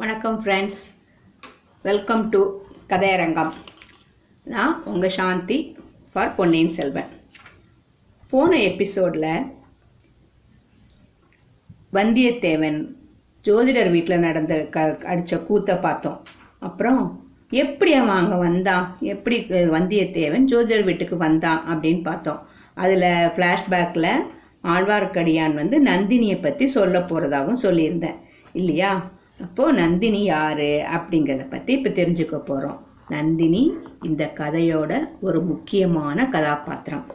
வணக்கம் friends welcome to கதையரங்கம். நான் உங்கள் சாந்தி ஃபார் பொன்னியின் செல்வன். போன எபிசோடில் வந்தியத்தேவன் ஜோதிடர் வீட்டில் நடந்த க அடித்த கூத்தை பார்த்தோம். அப்புறம் எப்படி அவன் அங்கே வந்தான்? எப்படி வந்தியத்தேவன் ஜோதிடர் வீட்டுக்கு வந்தான் அப்படின்னு பார்த்தோம். அதில் ஃப்ளாஷ்பேக்கில் ஆழ்வார்க்கடியான் வந்து நந்தினியை பற்றி சொல்ல போகிறதாகவும் சொல்லியிருந்தேன். இல்லையா? அப்போது நந்தினி யாரு அப்படிங்கிறத பற்றி இப்போ தெரிஞ்சுக்க போகிறோம் நந்தினி இந்த கதையோட ஒரு முக்கியமான கதாபாத்திரம்.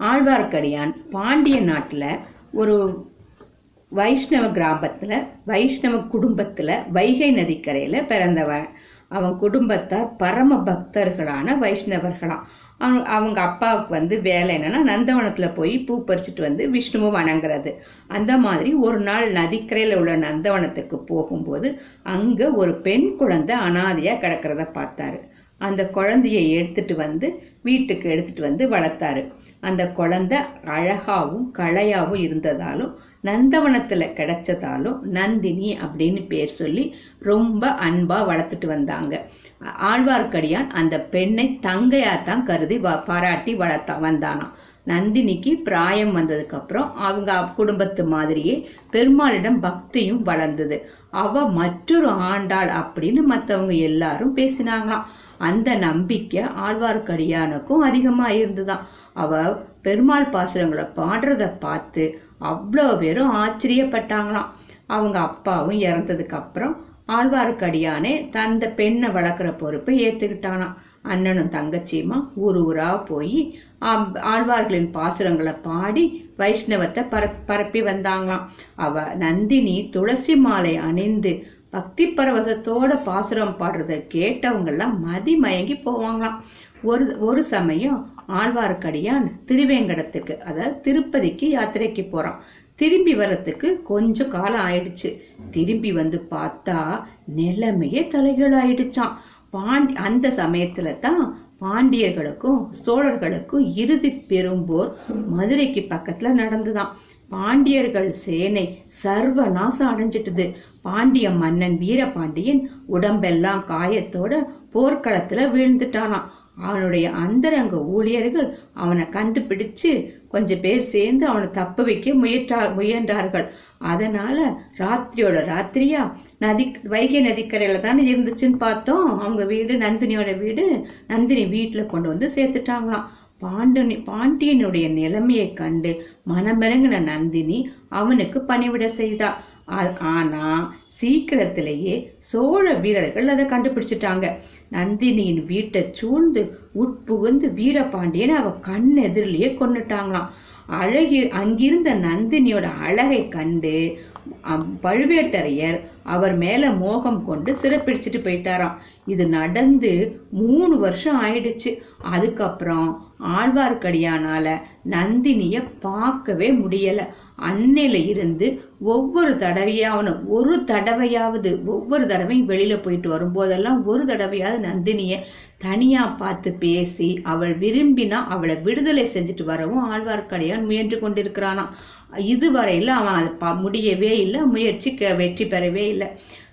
ஆழ்வார்க்கடியான் பாண்டிய நாட்டில் ஒரு வைஷ்ணவ கிராமத்தில் வைஷ்ணவ குடும்பத்தில் வைகை நதிக்கரையில் பிறந்தவன். அவன் குடும்பத்தார் பரம பக்தர்களான வைஷ்ணவர்களாம். அவங்க அவங்க அப்பாவுக்கு வந்து வேலை என்னன்னா நந்தவனத்தில் போய் பூ பறிச்சுட்டு வந்து விஷ்ணுவை வணங்குறது. அந்த மாதிரி ஒரு நாள் நதிக்கரையில் உள்ள நந்தவனத்துக்கு போகும்போது அங்கே ஒரு பெண் குழந்தை அனாதையாக கிடக்கிறத பார்த்தாரு. அந்த குழந்தையை எடுத்துட்டு வந்து வீட்டுக்கு எடுத்துட்டு வந்து வளர்த்தாரு. அந்த குழந்தை அழகாவும் களையாவும் இருந்ததாலும் நந்தவனத்துல கிடைச்சதாலும் நந்தினி அப்படின்னு பேர் சொல்லி ரொம்ப அன்பா வளர்த்துட்டு வந்தாங்க. ஆழ்வார்க்கடியான் அந்த பெண்ணை தங்கையாத்தான் கருதி வ- பாராட்டி வளர்த்தா வந்தானாம். நந்தினிக்கு பிராயம் வந்ததுக்கு அப்புறம் அவங்க குடும்பத்து மாதிரியே பெருமாளிடம் பக்தியும் வளர்ந்தது. அவ மற்றொரு ஆண்டாள் அப்படின்னு மற்றவங்க எல்லாரும் பேசினாங்களாம். அந்த நம்பிக்கை ஆழ்வார்க்கடியானுக்கும் அதிகமா இருந்துதான் அவ பெருமாள் பாசுரங்களை பாடுறத பார்த்து அவ்வளோ பேரும் ஆச்சரியப்பட்டாங்களாம். அவங்க அப்பாவும் இறந்ததுக்கு அப்புறம் ஆழ்வார்க்கடியானே தந்த பெண்ணை வளர்க்குற பொறுப்பை ஏத்துக்கிட்டானாம். அண்ணனும் தங்கச்சியுமா ஊர் ஊரா போய் ஆழ்வார்களின் பாசுரங்களை பாடி வைஷ்ணவத்தை பரப்பி வந்தாங்களாம். அவ நந்தினி துளசி மாலை அணிந்து பக்தி பரவசத்தோட பாசுரம் பாடுறதை கேட்டவங்கெல்லாம் மதி மயங்கி போவாங்களாம். ஒரு ஒரு சமயம் ஆழ்வார்க்கடியான் திருவேங்கடத்துக்கு அதாவது திருப்பதிக்கு யாத்திரைக்கு போறான். திரும்பி வரத்துக்கு கொஞ்சம் காலம் ஆயிடுச்சு. திரும்பி வந்து பார்த்தா நிலைமையே தலைகீழ் பாண்டி அந்த சமயத்துல தான் பாண்டியர்களுக்கும் சோழர்களுக்கும் இறுதி பெரும்போர் மதுரைக்கு பக்கத்துல நடந்துதான். பாண்டியர்கள் சேனை சர்வநாசம் அடைஞ்சிட்டுது. பாண்டிய மன்னன் வீரபாண்டியன் உடம்பெல்லாம் காயத்தோட போர்க்களத்துல வீழ்ந்துட்டானாம். அவனுடைய அந்தரங்க ஊழியர்கள் அவனை கண்டுபிடிச்சு கொஞ்சம் பேர் சேர்ந்து அவனை தப்ப வைக்க முயற்றா முயன்றார்கள். அதனால ராத்திரியோட ராத்திரியா? நதி வைகை நதிக்கரையில தானே இருந்துச்சுன்னு பார்த்தோம். அவங்க வீடு நந்தினியோட வீடு நந்தினி வீட்டுல கொண்டு வந்து சேர்த்துட்டாங்களாம். பாண்டனி பாண்டியனுடைய நிலைமையை கண்டு மனமிறங்கின நந்தினி அவனுக்கு பணிவிட செய்தா. ஆ- ஆனா சீக்கிரத்திலேயே சோழ வீரர்கள் அதை கண்டுபிடிச்சிட்டாங்க. நந்தினியின் வீட்டை சூழ்ந்து உட்புகுந்து வீரபாண்டியனை அவ கண் எதிரிலேயே கொன்னுட்டாங்களாம் அழகி அங்கிருந்த நந்தினியோட அழகை கண்டு பழுவேட்டரையர் அவர் மேல மோகம் கொண்டு சிறப்பிடிச்சிட்டு போயிட்டாராம். இது நடந்து மூணு வருஷம் ஆயிடுச்சு. அதுக்கப்புறம் ஆழ்வார்க்கடியானால நந்தினிய பார்க்கவே முடியல. அன்னையில இருந்து ஒவ்வொரு தடவையாவது ஒரு தடவையாவது ஒவ்வொரு தடவையும் வெளியில போயிட்டு வரும்போதெல்லாம் ஒரு தடவையாவது நந்தினிய தனியா பார்த்து பேசி அவள் விரும்பினா அவளை விடுதலை செஞ்சுட்டு வரவும் ஆழ்வார்க்கடியான் முயன்று கொண்டிருக்கிறானாம். இதுவரையில அவன் அது ப- முடியவே இல்லை முயற்சி க- வெற்றி பெறவே இல்லை.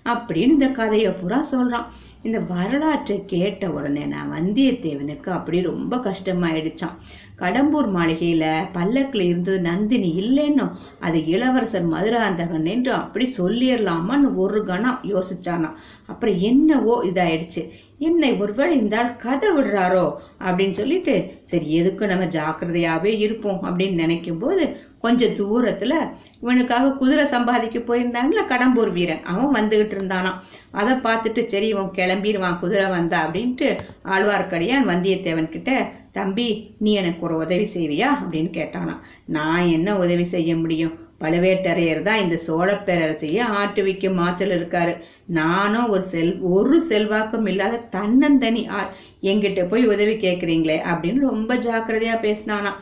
அப்படின்னு இந்த கதையை பூரா சொல்றான். இந்த வரலாற்றை கேட்ட உடனே நான் வந்தியத்தேவனுக்கு அப்படி ரொம்ப கஷ்டமாயிடுச்சான் கடம்பூர் மாளிகையில பல்லக்கில் இருந்தது நந்தினி இல்லைன்னும் அது இளவரசர் மதுராந்தகன் என்று அப்படி சொல்லிடலாமான்னு ஒரு கணம் யோசிச்சானா. அப்புறம் என்னவோ இதாயிடுச்சு. என்னை ஒருவேளை இந்த ஆள் கதை விடுறாரோ அப்படின்னு சொல்லிட்டு சரி எதுக்கும் நம்ம ஜாக்கிரதையாவே இருப்போம் அப்படின்னு நினைக்கும் போது கொஞ்சம் தூரத்துல இவனுக்காக குதிரை சம்பாதிக்க போயிருந்தாங்கல்ல கடம்பூர் வீரன். அவன் வந்துகிட்டு இருந்தானாம். அதை பார்த்துட்டு சரி இவன் கிளம்பிடுவான் குதிரை வந்தா அப்படின்ட்டு ஆழ்வார்க்கடியான் வந்தியத்தேவன் கிட்ட தம்பி நீ எனக்கு ஒரு உதவி செய்வியா அப்படின்னு கேட்டானா. நான் என்ன உதவி செய்ய முடியும்? பழுவேட்டரையர் தான் இந்த சோழ பேரரசையே ஆட்டுவிக்கும் ஆற்றல் இருக்காரு. நானும் ஒரு செல் ஒரு செல்வாக்கம் இல்லாத தன்னந்தனி ஆள். எங்கிட்ட போய் உதவி கேட்குறீங்களே அப்படின்னு ரொம்ப ஜாக்கிரதையா பேசினானா.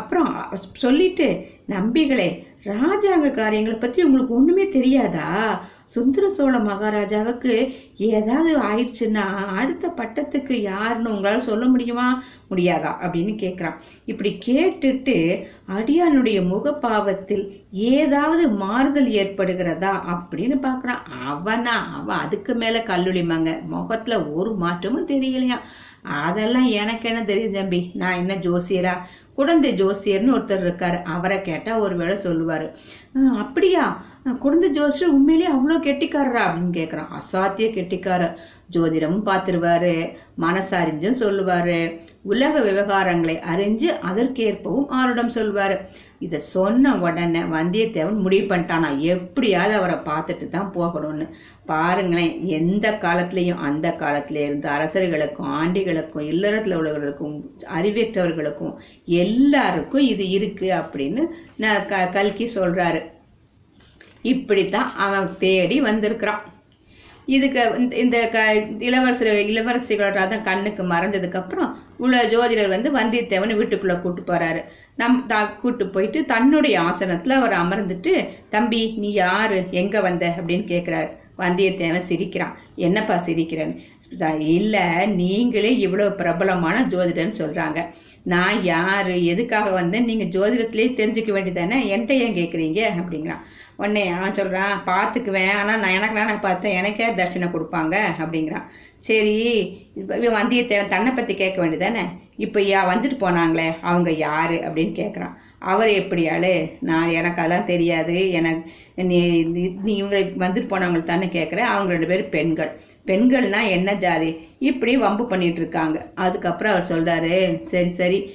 அப்புறம் சொல்லிட்டு நம்பிகளே ராஜாங்க காரியங்களை பத்தி உங்களுக்கு ஒண்ணுமே தெரியாதா? சுந்தர சோழ மகாராஜாவுக்கு ஏதாவது ஆயிடுச்சுன்னா அடுத்த பட்டத்துக்கு யாருன்னு உங்களால சொல்ல முடியுமா? முடியாதா? அப்படின்னு கேட்குறான் இப்படி கேட்டுட்டு அடியானுடைய முகப்பாவத்தில் ஏதாவது மாறுதல் ஏற்படுகிறதா அப்படின்னு பார்க்குறான் அவனா அவன் அதுக்கு மேல கல்லுளிமாங்க முகத்துல ஒரு மாற்றமும் தெரியலையா? அதெல்லாம் எனக்கு என்ன தெரியும் தம்பி? நான் என்ன ஜோசியரா? குழந்தை ஜோசியர்னு ஒருத்தர் இருக்காரு. அவரை கேட்டா ஒருவேளை சொல்லுவாரு. சொல்லுவார் அப்படியா? குழந்தை ஜோசியர் உண்மையிலேயே அவ்வளோ கெட்டிக்காரரா? அப்படின்னு கேட்குறான் அசாத்திய கெட்டிக்காரர். ஜோதிடமும் பார்த்துருவாரு. மனசறிஞ்சும் சொல்லுவாரு. உலக விவகாரங்களை அறிஞ்சு அதற்கேற்பவும் ஆருடம் சொல்வாரு இதை சொன்ன உடனே வந்தியத்தேவன் முடிவு பண்ணிட்டானா. எப்படியாவது அவரை பார்த்துட்டு தான் போகணும்னு. பாருங்களேன் எந்த காலத்திலையும் அந்த காலத்துல இருந்த அரசர்களுக்கும் ஆண்டிகளுக்கும் இல்லறத்தில் உள்ளவர்களுக்கும் அறிவற்றவர்களுக்கும் எல்லாருக்கும் இது இருக்கு அப்படின்னு நான் க கல்கி சொல்றாரு. இப்படித்தான் அவன் தேடி வந்திருக்கிறான். இதுக்கு இந்த- இந்த க இளவரசர் இளவரசிகளோட தான் கண்ணுக்கு மறந்ததுக்கு அப்புறம் உள்ள ஜோதிடர் வந்து வந்தியத்தேவனை வீட்டுக்குள்ள கூட்டு போறாரு. நம் த கூட்டு போயிட்டு தன்னுடைய ஆசனத்துல அவர் அமர்ந்துட்டு தம்பி நீ யாரு? எங்க வந்த? அப்படின்னு கேக்குறாரு. வந்தியத்தேவன் சிரிக்கிறான். என்னப்பா சிரிக்கிறேன்னு இல்லை இல்ல நீங்களே இவ்வளவு பிரபலமான ஜோதிடர்னு சொல்றாங்க. நான் யாரு? எதுக்காக வந்தேன் நீங்க ஜோதிடத்திலேயே தெரிஞ்சுக்க வேண்டியதானே? என்கிட்ட ஏன் கேக்குறீங்க? அப்படிங்கிறான். உடனே அவன் சொல்றான் பார்த்துக்குவேன். ஆனா நான் எனக்கு நான் பார்த்தேன். எனக்கே தட்சணை கொடுப்பாங்க. அப்படிங்கிறான். சரி வந்தியத்தேவன் தன்னை பற்றி கேட்க வேண்டியதானே இப்போ யா வந்துட்டு போனாங்களே அவங்க யாரு அப்படின்னு கேட்குறான் அவர் எப்படியாளு? நான் எனக்கு அதெல்லாம் தெரியாது. எனக்கு நீ நீ- இவங்க வந்துட்டு போனவங்களை தானே கேட்குறேன் அவங்க ரெண்டு பேரும் பெண்கள். பெண்கள்னா என்ன ஜாதி? இப்படி வம்பு பண்ணிட்டு இருக்காங்க. அதுக்கப்புறம் அவர் சொல்றாரு சரி சரி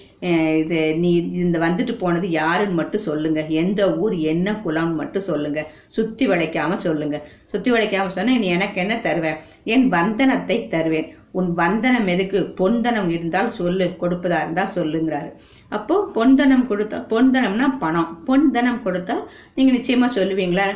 இது நீ இந்த வந்துட்டு போனது யாருன்னு மட்டும் சொல்லுங்க. எந்த ஊர் என்ன குலம்னு மட்டும் சொல்லுங்க. சுத்தி வளைக்காம சொல்லுங்க. சுத்தி வளைக்காம சொன்னா நீ எனக்கு என்ன தருவேன் என் வந்தனத்தை தருவேன். உன் வந்தனம் எதுக்கு? பொன்தனம் இருந்தால் சொல்லு. கொடுப்பதா இருந்தா சொல்லுங்கிறாரு. அப்போ பொன்தனம் கொடுத்தா பொன்தனம்னா பணம். பொன்தனம் கொடுத்தா நீங்க நிச்சயமா சொல்லுவீங்களா?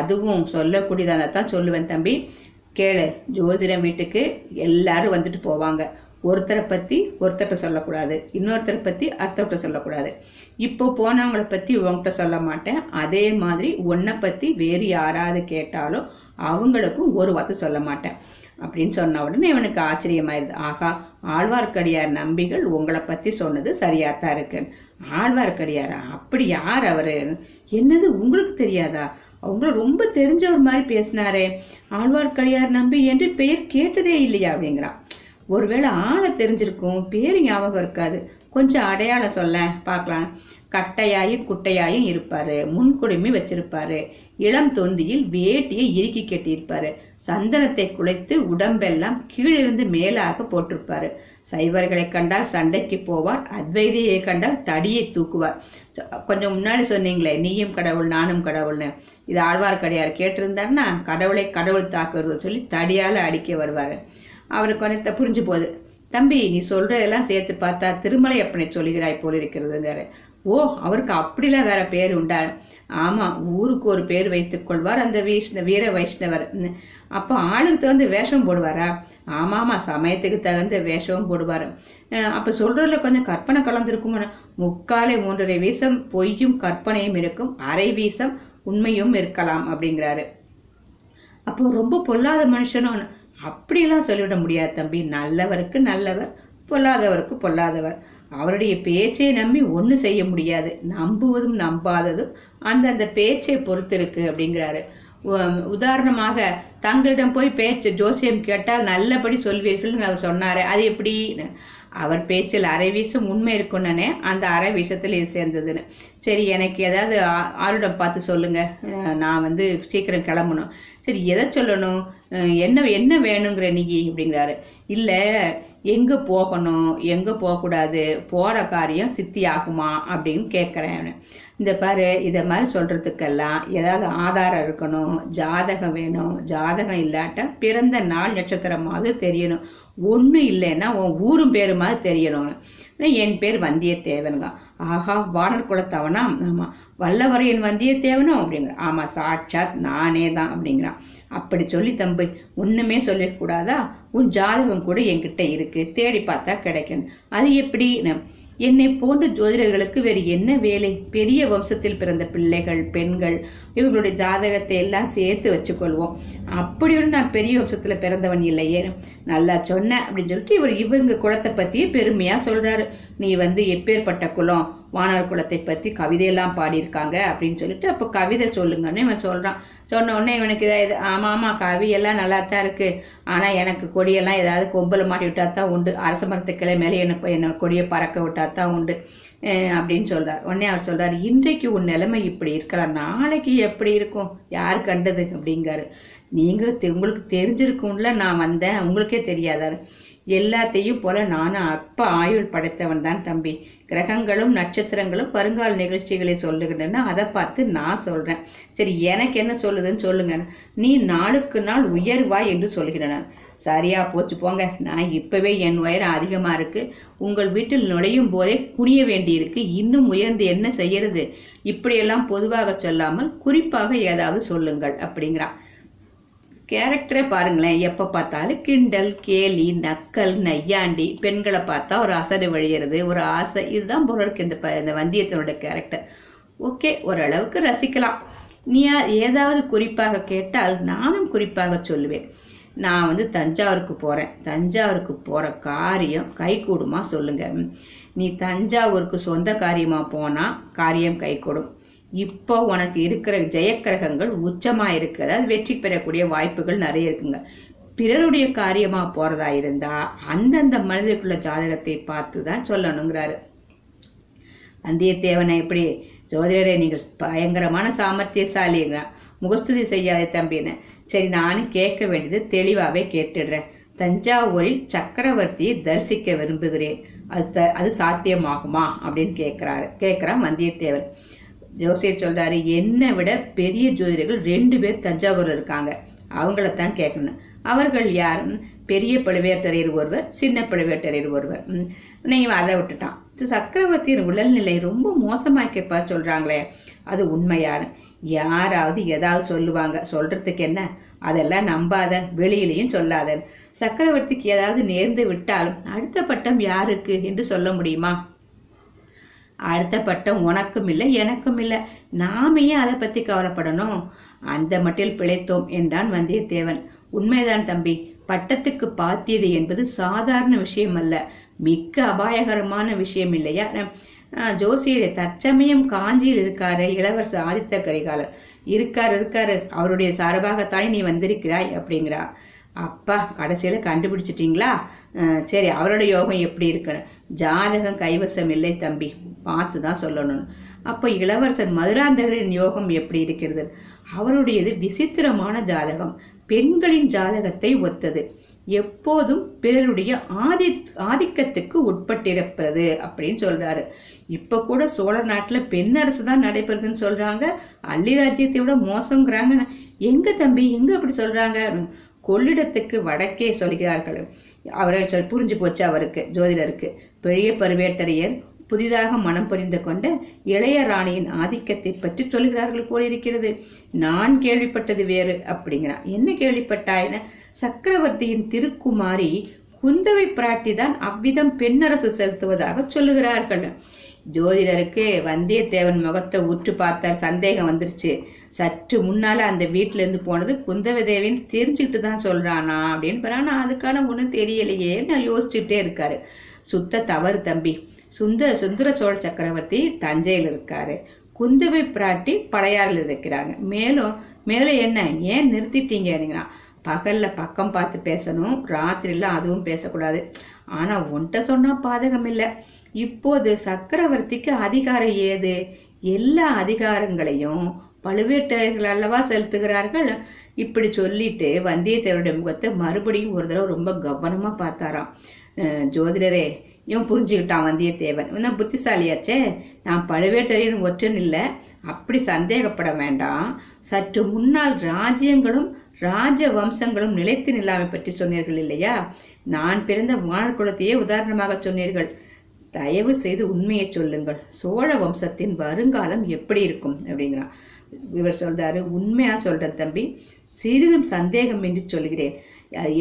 அதுவும் சொல்லக்கூடியதாக தான் சொல்லுவேன் தம்பி. கேளு. ஜோதிடம் வீட்டுக்கு எல்லாரும் வந்துட்டு போவாங்க. ஒருத்தரை பத்தி ஒருத்தர்கிட்ட சொல்லக்கூடாது இன்னொருத்தரை பத்தி அடுத்தவர்கிட்ட சொல்லக்கூடாது. இப்போ போனவங்கள பத்தி உங்ககிட்ட சொல்ல மாட்டேன். அதே மாதிரி உன்னை பத்தி வேறு யாராவது கேட்டாலும் அவங்களுக்கும் ஒரு வார்த்தை சொல்ல மாட்டேன். அப்படின்னு சொன்ன உடனே இவனுக்கு ஆச்சரியமாயிருது. ஆகா ஆழ்வார்க்கடியார் நம்பிகள் உங்களை பத்தி சொன்னது சரியாத்தான் இருக்கு. ஆழ்வார்க்கடியாரா? அப்படி யார் அவரு? என்னது உங்களுக்கு தெரியாதா? அவங்கள ரொம்ப தெரிஞ்சவர் மாதிரி பேசினாரே. ஆழ்வார்க்கடியார் நம்பி என்று பெயர் கேட்டதே இல்லையா அப்படிங்கிறான். ஒருவேளை ஆளை தெரிஞ்சிருக்கும் பேர் ஞாபகம் இருக்காது. கொஞ்சம் அடையாளம் சொல்ல பார்க்கலாம். கட்டையாயும் குட்டையாயும் இருப்பாரு. முன்குடுமி வச்சிருப்பாரு. இளம் தொந்தியில் வேட்டியை இறுக்கி கட்டியிருப்பாரு. சந்தனத்தை குலைத்து உடம்பெல்லாம் கீழிருந்து மேலாக போட்டிருப்பாரு. சைவர்களை கண்டால் சண்டைக்கு போவார். அத்வைதியை கண்டால் தடியை தூக்குவார். கொஞ்சம் முன்னாடி சொன்னீங்களே நீயும் கடவுள் நானும் கடவுள்னு. இது ஆழ்வார்க்கடியார் கேட்டிருந்தாருன்னா கடவுளை கடவுள் தாக்குறது சொல்லி தடியால அடிக்க வருவாரு. அவருக்கு வந்து புரிஞ்சு போகுது. தம்பி நீ சொல்றதெல்லாம் சேர்த்து பார்த்தா திருமலை அப்பனை சொல்லுகிறாய் போல் இருக்கிறதுங்கிறாரு. ஓ அவருக்கு அப்படிலாம் வேற பேர் உண்டா? ஆமா ஊருக்கு ஒரு பேர் வைத்துக் கொள்வார் அந்த வீஷ்ண வீர வைஷ்ணவர். அப்போ ஆளுக்கு தகுந்த வேஷம் போடுவாரா? ஆமா ஆமா சமயத்துக்கு தகுந்த வேஷமும் போடுவார். அப்போ அப்ப சொல்றதுல கொஞ்சம் கற்பனை கலந்துருக்கும் முக்காலே மூன்றரை வீசம் பொய்யும் கற்பனையும் இருக்கும். அரை வீசம் உண்மையும் இருக்கலாம் அப்படிங்கிறாரு. அப்போ ரொம்ப பொல்லாத மனுஷனும் அப்படியெல்லாம் சொல்லிவிட முடியாது தம்பி. நல்லவருக்கு நல்லவர் பொல்லாதவருக்கு பொல்லாதவர். அவருடைய பேச்சை நம்பி ஒன்றும் செய்ய முடியாது. நம்புவதும் நம்பாததும் அந்தந்த பேச்சை பொறுத்து இருக்கு அப்படிங்கிறாரு. உதாரணமாக தங்களிடம் போய் பேச்சு ஜோசியம் கேட்டால் நல்லபடி சொல்வீர்கள்னு அவர் சொன்னாரு. அது எப்படி? அவர் பேச்சில் அரை வீசம் உண்மை இருக்குன்னு அந்த அரை வீசத்தில் சேர்ந்ததுன்னு. சரி எனக்கு ஏதாவது ஆளுடம் பார்த்து சொல்லுங்க. நான் வந்து சீக்கிரம் கிளம்பணும். சரி எதை சொல்லணும்? என்ன என்ன வேணுங்கிற நீ அப்படிங்கிறாரு. இல்ல எங்க போகணும் எங்க போகக்கூடாது போற காரியம் சித்தி ஆகுமா அப்படின்னு கேட்கிறேன் இந்த பாரு இதை மாதிரி சொல்றதுக்கெல்லாம் ஏதாவது ஆதாரம் இருக்கணும் ஜாதகம் வேணும் ஜாதகம் இல்லாட்டா பிறந்த நாள் நட்சத்திரமாவது தெரியணும். ஒன்றும் இல்லைன்னா உன் ஊரும் பேருமாவது தெரியணும். என் பேர் வந்தியத்தேவனுங்க. ஆஹா வானர் குலத்தவனா? ஆமா. வல்லவரையன் வந்தியத்தேவனும் அப்படிங்கிற. ஆமா சாட்சாத் நானே தான் அப்படிங்கிறான். அப்படி சொல்லி தம்பி ஒண்ணுமே சொல்லிடக்கூடாதா உன் ஜாதகம் கூட என்கிட்ட இருக்கு. தேடி பார்த்தா கிடைக்கும். அது எப்படி? என்னை போன்ற ஜோதிடர்களுக்கு வேறு என்ன வேலை? பெரிய வம்சத்தில் பிறந்த பிள்ளைகள் பெண்கள் இவங்களுடைய ஜாதகத்தை எல்லாம் சேர்த்து வச்சுக்கொள்வோம். அப்படி ஒரு நான் பெரிய வம்சத்தில் பிறந்தவன் இல்லையே. நல்லா சொன்ன அப்படின்னு சொல்லிட்டு இவர் இவங்க குளத்தை பற்றியே பெருமையாக சொல்கிறாரு நீ வந்து எப்பேற்பட்ட குலம்? வானர் குலத்தை பத்தி கவிதையெல்லாம் பாடியிருக்காங்க அப்படின்னு சொல்லிட்டு அப்போ கவிதை சொல்லுங்கன்னு இவன் சொல்றான். சொன்ன உடனே இவனுக்கு இதாவது ஆமா ஆமா கவியெல்லாம் நல்லா தான் இருக்கு. ஆனா எனக்கு கொடியெல்லாம் ஏதாவது கொம்புல மாட்டி விட்டா தான் உண்டு. அரச மரத்து கிளை மேலே எனக்கு என்ன கொடியை பறக்க விட்டா தான் உண்டு அப்படின்னு சொல்றார். உடனே அவர் சொல்றாரு இன்றைக்கு உன் நிலைமை இப்படி இருக்கலாம். நாளைக்கு எப்படி இருக்கும்? யார் கண்டது? அப்படிங்காரு நீங்க தெ- உங்களுக்கு தெரிஞ்சிருக்கும்ல நான் வந்தேன். உங்களுக்கே தெரியாதாரு. எல்லாத்தையும் போல நானும் அப்ப ஆயுள் படைத்தவன் தான் தம்பி. கிரகங்களும் நட்சத்திரங்களும் வருங்கால நிகழ்ச்சிகளை சொல்லுகின்றன. அதை பார்த்து நான் சொல்றேன். சரி எனக்கு என்ன சொல்லுதுன்னு சொல்லுங்க. நீ நாளுக்கு நாள் உயர்வாய் என்று சொல்கிறேன் சரியா போச்சு போங்க. நான் இப்பவே என் உயரம் அதிகமா இருக்கு. உங்கள் வீட்டில் நுழையும் போதே குனிய வேண்டியிருக்கு. இன்னும் உயர்ந்து என்ன செய்யறது? இப்படியெல்லாம் பொதுவாக சொல்லாமல் குறிப்பாக ஏதாவது சொல்லுங்கள் அப்படிங்கிறான். கேரக்டரே பாருங்களேன். எப்ப பார்த்தாலும் கிண்டல் கேலி நக்கல் நையாண்டி பெண்களை பார்த்தா ஒரு அசடு வழியிறது ஒரு ஆசை. இதுதான் போல இருக்கு இந்த ப- இந்த வந்தியத்தனோட கேரக்டர். ஓகே ஓரளவுக்கு ரசிக்கலாம். நீ ஏதாவது குறிப்பாக கேட்டால் நானும் குறிப்பாக சொல்லுவேன். நான் வந்து தஞ்சாவூருக்கு போறேன். தஞ்சாவூருக்கு போற காரியம் கைகூடுமா சொல்லுங்க. நீ தஞ்சாவூருக்கு சொந்த காரியமா போனா காரியம் கைகூடும். இப்போ உனக்கு இருக்கிற ஜெயக்கிரகங்கள் உச்சமா இருக்கு அதாவது வெற்றி பெறக்கூடிய வாய்ப்புகள் நிறைய இருக்குங்க. பிறருடைய காரியமா போறதா இருந்தா அந்தந்த மனிதருக்குள்ள ஜாதகத்தை பார்த்து தான் சொல்லணுங்கிறாரு. வந்தியத்தேவனை எப்படி ஜோதிடரே நீங்கள் பயங்கரமான சாமர்த்தியசாலிங்க. முகஸ்துதி செய்யாதே தம்பின்னு. சரி நானும் கேட்க வேண்டியது தெளிவாவே கேட்டுடுறேன். தஞ்சாவூரில் சக்கரவர்த்தியை தரிசிக்க விரும்புகிறேன். அது த- அது சாத்தியமாகுமா அப்படின்னு கேட்கிறாரு. கேட்கிறான் வந்தியத்தேவன். ஜோசியர் சொல்றாரு என்னை விட பெரிய ஜோதிடர்கள் ரெண்டு பேர் தஞ்சாவூர்ல இருக்காங்க. அவங்களத்தான் கேட்கணும். அவர்கள் யார்? பெரிய பழுவேட்டரையர் ஒருவர் சின்ன பழுவேட்டரையர் ஒருவர். நீ அதை விட்டுட்டான். சக்கரவர்த்தியின் உடல்நிலை ரொம்ப மோசமாக்கப்பா சொல்றாங்களே. அது உண்மையான. யாராவது ஏதாவது சொல்லுவாங்க. சொல்றதுக்கு என்ன? அதெல்லாம் நம்பாத வெளியிலையும் சொல்லாத. சக்கரவர்த்திக்கு ஏதாவது நேர்ந்து விட்டால் அடுத்த பட்டம் யாருக்கு? என்று சொல்ல முடியுமா? அடுத்த பட்டம் உனக்கும் இல்லை எனக்கும் இல்லை. நாம ஏன் அதை பத்தி கவலைப்படணும்? அந்த மட்டில் பிழைத்தோம் என்றான் வந்தியத்தேவன். உண்மைதான் தம்பி பட்டத்துக்கு பாத்தியது என்பது சாதாரண விஷயம் அல்ல. மிக்க அபாயகரமான விஷயம் இல்லையா? ஆஹ், ஜோசியரே தற்சமயம் காஞ்சியில் இருக்காரு இளவரசர் ஆதித்த கரிகாலர். இருக்காரு இருக்காரு. அவருடைய சார்பாகத்தானே நீ வந்திருக்கிறாய் அப்படிங்கிறா. அப்பா கடைசியில கண்டுபிடிச்சிட்டீங்களா? சரி அவரோட யோகம் எப்படி இருக்குன்னு. ஜாதகம் கைவசம் இல்லை தம்பி. பார்த்து தான் சொல்லணும். அப்போ இளவரசர் மதுராந்தகரின் யோகம் எப்படி இருக்கிறது? அவருடையது விசித்திரமான ஜாதகம். பெண்களின் ஜாதகத்தை ஒத்தது. எப்போதும் பிறருடைய ஆதி ஆதிக்கத்துக்கு உட்பட்டிருப்பது அப்படின்னு சொல்றாரு. இப்ப கூட சோழ நாட்டுல பெண் அரசு தான் நடைபெறுதுன்னு சொல்றாங்க. அள்ளி ராஜ்யத்தை விட மோசங்கிறாங்க. எங்க தம்பி? எங்க அப்படி சொல்றாங்க? கொள்ளிடத்துக்கு வடக்கே சொல்கிறார்கள். அவரை புரிஞ்சு போச்சு அவருக்கு ஜோதிடருக்கு. பெரிய பருவேட்டரையர் புதிதாக மனம் புரிந்து கொண்ட இளைய ராணியின் ஆதிக்கத்தை பற்றி சொல்கிறார்கள் போல இருக்கிறது. நான் கேள்விப்பட்டது வேறு அப்படிங்கிறான். என்ன கேள்விப்பட்டாயின சக்கரவர்த்தியின் திருக்குமாரி குந்தவை பிராட்டி தான் அவ்விதம் பெண்ணரசு செலுத்துவதாக சொல்லுகிறார்கள். ஜோதிடருக்கு வந்தியத்தேவன் முகத்தை உற்று பார்த்தார் சந்தேகம் வந்துருச்சு. சற்று முன்னால அந்த வீட்டுல இருந்து போனது குந்தவை தேவின்னு தெரிஞ்சுக்கிட்டு தான் சொல்றானா அப்படின்னு. பாரு. ஆனா அதுக்கான ஒண்ணும் தெரியலையே நான் யோசிச்சுட்டே இருக்காரு. சுத்த தவறு தம்பி. சுந்த சுந்தர சோழ சக்கரவர்த்தி தஞ்சையில் இருக்காரு. குந்தவை பிராட்டி பழையாறில் இருக்கிறாங்க. மேலும் மேலும் என்ன? ஏன் நிறுத்திட்டீங்க நீங்க பகல்ல பக்கம் பார்த்து பேசணும் ராத்திரில அதுவும் பேசக்கூடாது. ஆனா உன்கிட்ட சொன்னா பாதகம் இல்ல. இப்போது சக்கரவர்த்திக்கு அதிகாரம் ஏது? எல்லா அதிகாரங்களையும் பழுவேட்டரையர்கள் அல்லவா செலுத்துகிறார்கள்? இப்படி சொல்லிட்டு வந்தியத்தேவருடைய முகத்தை மறுபடியும் ஒரு தடவை ரொம்ப கவனமா பார்த்தாராம். ஜோதிடரே இவன் புரிஞ்சுக்கிட்டான் வந்தியத்தேவன். இவன் புத்திசாலியாச்சே. நான் பழுவேட்டரையன் ஒற்றன் இல்லை. அப்படி சந்தேகப்பட வேண்டாம். சற்று முன்னால் ராஜ்யங்களும் ராஜ வம்சங்களும் நிலைத்து நில்லாமை பற்றி சொன்னீர்கள் இல்லையா? நான் பிறந்த வானர் குலத்தையே உதாரணமாக சொன்னீர்கள். தயவு செய்து உண்மையை சொல்லுங்கள். சோழ வம்சத்தின் வருங்காலம் எப்படி இருக்கும்? அப்படிங்கிறான். இவர் சொல்றாரு உண்மையா சொல்ற தம்பி. சிறிதும் சந்தேகம் என்று சொல்கிறேன்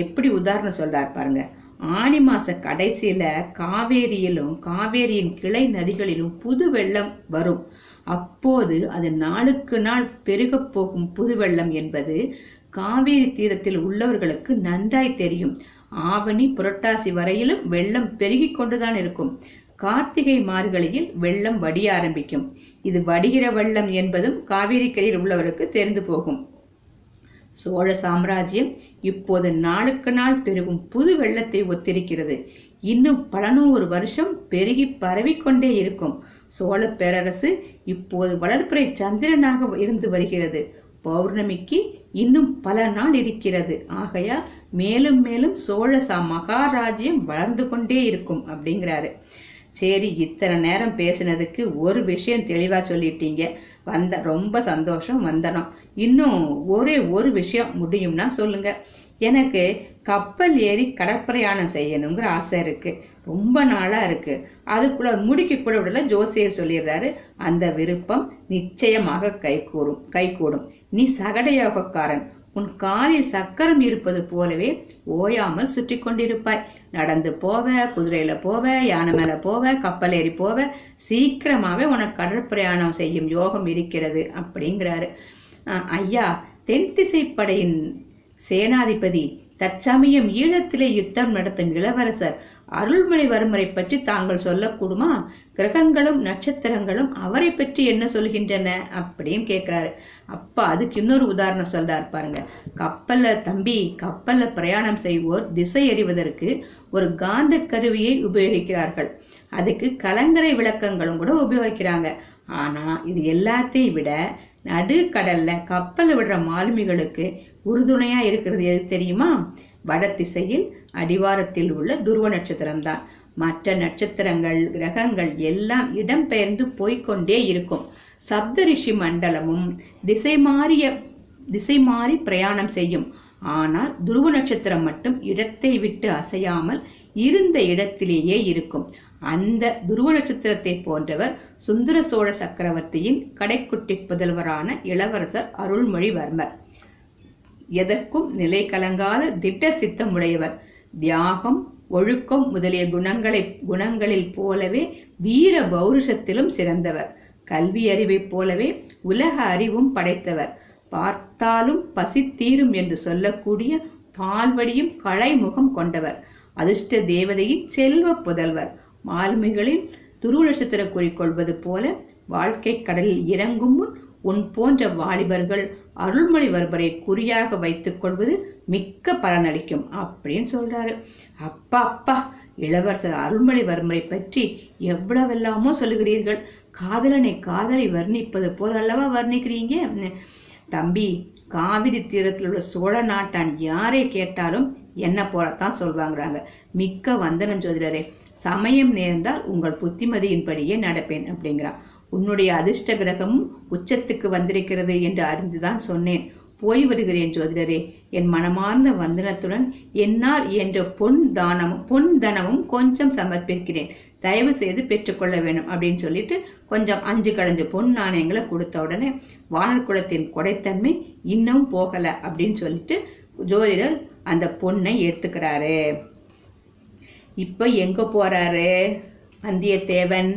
எப்படி உதாரணம் சொல்றார் பாருங்க. ஆனி மாச கடைசியில காவேரியிலும் காவேரியின் கிளை நதிகளிலும் புது வெள்ளம் வரும். அப்போது அது நாளுக்கு நாள் பெருகப் போகும் புது வெள்ளம் என்பது காவேரி தீரத்தில் உள்ளவர்களுக்கு நன்றாய் தெரியும். ஆவணி புரட்டாசி வரையிலும் வெள்ளம் பெருகிக் கொண்டுதான் இருக்கும். கார்த்திகை மார்கழியில் வெள்ளம் வடிய ஆரம்பிக்கும். இது வடிகிற வெள்ளம் என்பதும் காவேரி கரையில் உள்ளவருக்கு தெரிந்து போகும். சோழ சாம்ராஜ்யம் இப்போது நாளுக்கு நாள் பெருகும் புது வெள்ளத்தை ஒத்திருக்கிறது. இன்னும் பல நூறு வருஷம் பெருகி பரவிக்கொண்டே இருக்கும். சோழ பேரரசு இப்போது வளர்ப்புறை சந்திரனாக இருந்து வருகிறது. பௌர்ணமிக்கு இன்னும் பல நாள் இருக்கிறது. ஆகையால் மேலும் மேலும் சோழ சா மகாராஜ்யம் வளர்ந்து கொண்டே இருக்கும் அப்படிங்கிறாரு. சரி இத்தனை நேரம் பேசினதுக்கு ஒரு விஷயம் தெளிவா சொல்லிட்டீங்க. வந்த ரொம்ப சந்தோஷம். வந்தனம். இன்னும் ஒரே ஒரு விஷயம் முடியும்னா சொல்லுங்க. எனக்கு கப்பல் ஏறி கடற்பிரயாணம் செய்யணுங்கிற ஆசை இருக்கு. ரொம்ப நாளா இருக்கு. அதுக்குள்ள முடிக்க கூட விடல ஜோசியர் சொல்லிடுறாரு. அந்த விருப்பம் நிச்சயமாக கைகூடும் கைகூடும். நீ சகடயோகக்காரன் உன் காலில் சக்கரம் இருப்பது போலவே ஓயாமல் சுற்றி கொண்டிருப்பாய். நடந்து போவ குதிரையில போவ யானை மேல போவ கப்பல் ஏறி போவ சீக்கிரமாவே உனக்கு கடற்பிரயாணம் செய்யும் யோகம் இருக்கிறது அப்படிங்கிறாரு. ஐயா தென் திசைப்படையின் சேனாதிபதி தற்சமயம் ஈழத்திலே யுத்தம் நடத்தும் இளவரசர் அருள்மொழிவர்மரை பற்றி தாங்கள் சொல்லக்கூடுமா? கிரகங்களும் நட்சத்திரங்களும் அவரை பற்றி என்ன சொல்கின்றன? அப்படின்னு கேட்கிறாரு. அப்பா அதுக்கு இன்னொரு உதாரணம் சொல்றாரு பாருங்க. கப்பல்ல தம்பி கப்பல்ல பிரயாணம் செய்வோர் திசை எறிவதற்கு ஒரு காந்த கருவியை உபயோகிக்கிறார்கள். அதுக்கு கலங்கரை விளக்கங்களும் கூட உபயோகிக்கிறாங்க. ஆனா இது எல்லாத்தையும் விட நடுக்கடல்ல கப்பல் விடுற மாலுமிகளுக்கு உறுதுணையா இருக்கிறது எது தெரியுமா? வட திசையில் அடிவாரத்தில் உள்ள துருவ நட்சத்திரம் தான். மற்ற நட்சத்திரங்கள் கிரகங்கள் எல்லாம் இடம்பெயர்ந்து போய்க்கொண்டே இருக்கும். சப்தரிஷி மண்டலமும் திசை மாறிய திசை மாறி பிரயாணம் செய்யும். ஆனால் துருவ நட்சத்திரம் மட்டும் இடத்தை விட்டு அசையாமல் இருந்த இடத்திலேயே இருக்கும். அந்த துருவ நட்சத்திரத்தை போன்றவர் சுந்தர சோழ சக்கரவர்த்தியின் கடைக்குட்டி புதல்வரான இளவரசர் அருள்மொழிவர்மர். எதற்கும் நிலை கலங்காத திட்ட சித்தம் உடையவர் தியாகம் ஒழுக்கம் முதலிய குணங்களை குணங்களில் போலவே வீர பௌருஷத்திலும் சிறந்தவர். கல்வி அறிவைப் போலவே உலக அறிவும் படைத்தவர். பார்த்தாலும் பசி தீரும் என்று சொல்லக்கூடிய பால்வடியும் களைமுகம் கொண்டவர். அதிர்ஷ்ட தேவதையின் செல்வ புதல்வர். மாலுமிகளில் துருவ நட்சத்திர குறிக்கொள்வது போல வாழ்க்கை கடலில் இறங்கும் முன் உன் போன்ற வாலிபர்கள் அருள்மொழிவர்மரை குறியாக வைத்துக் கொள்வது மிக்க பலனளிக்கும் அப்படின்னு சொல்றாரு. அப்பா அப்பா இளவரசர் அருள்மொழிவர்மரை பற்றி எவ்வளவெல்லாமோ சொல்லுகிறீர்கள். காதலனை காதலை வர்ணிப்பது போல் அல்லவா வர்ணிக்கிறீங்க? தம்பி காவிரி தீரத்தில் உள்ள சோழ நாட்டான் யாரை கேட்டாலும் என்ன போலத்தான் சொல்வாங்கிறாங்க. மிக்க வந்தனம் ஜோதிடரே சமயம் நேர்ந்தால் உங்கள் புத்திமதியின்படியே நடப்பேன் அப்படிங்கிறான் உன்னுடைய அதிர்ஷ்ட கிரகமும் உச்சத்துக்கு வந்திருக்கிறது என்று அறிந்துதான் சொன்னேன். போய் வருகிறேன் ஜோதிடரே. என் மனமார்ந்த வந்தனத்துடன் என்னால் என்ற பொன் தானமும் பொன் தனமும் கொஞ்சம் சமர்ப்பிக்கிறேன். தயவு செய்து பெற்றுக்கொள்ள வேண்டும் அப்படின்னு சொல்லிட்டு கொஞ்சம் அஞ்சு கலஞ்சு பொன் நாணயங்களை கொடுத்த உடனே வானர் கொடைத்தன்மை இன்னும் போகல அப்படின்னு சொல்லிட்டு ஜோதிடர் அந்த பொண்ணை எடுத்துக்கிறாரு இப்போ எங்கே போகிறாரு வந்தியத்தேவன்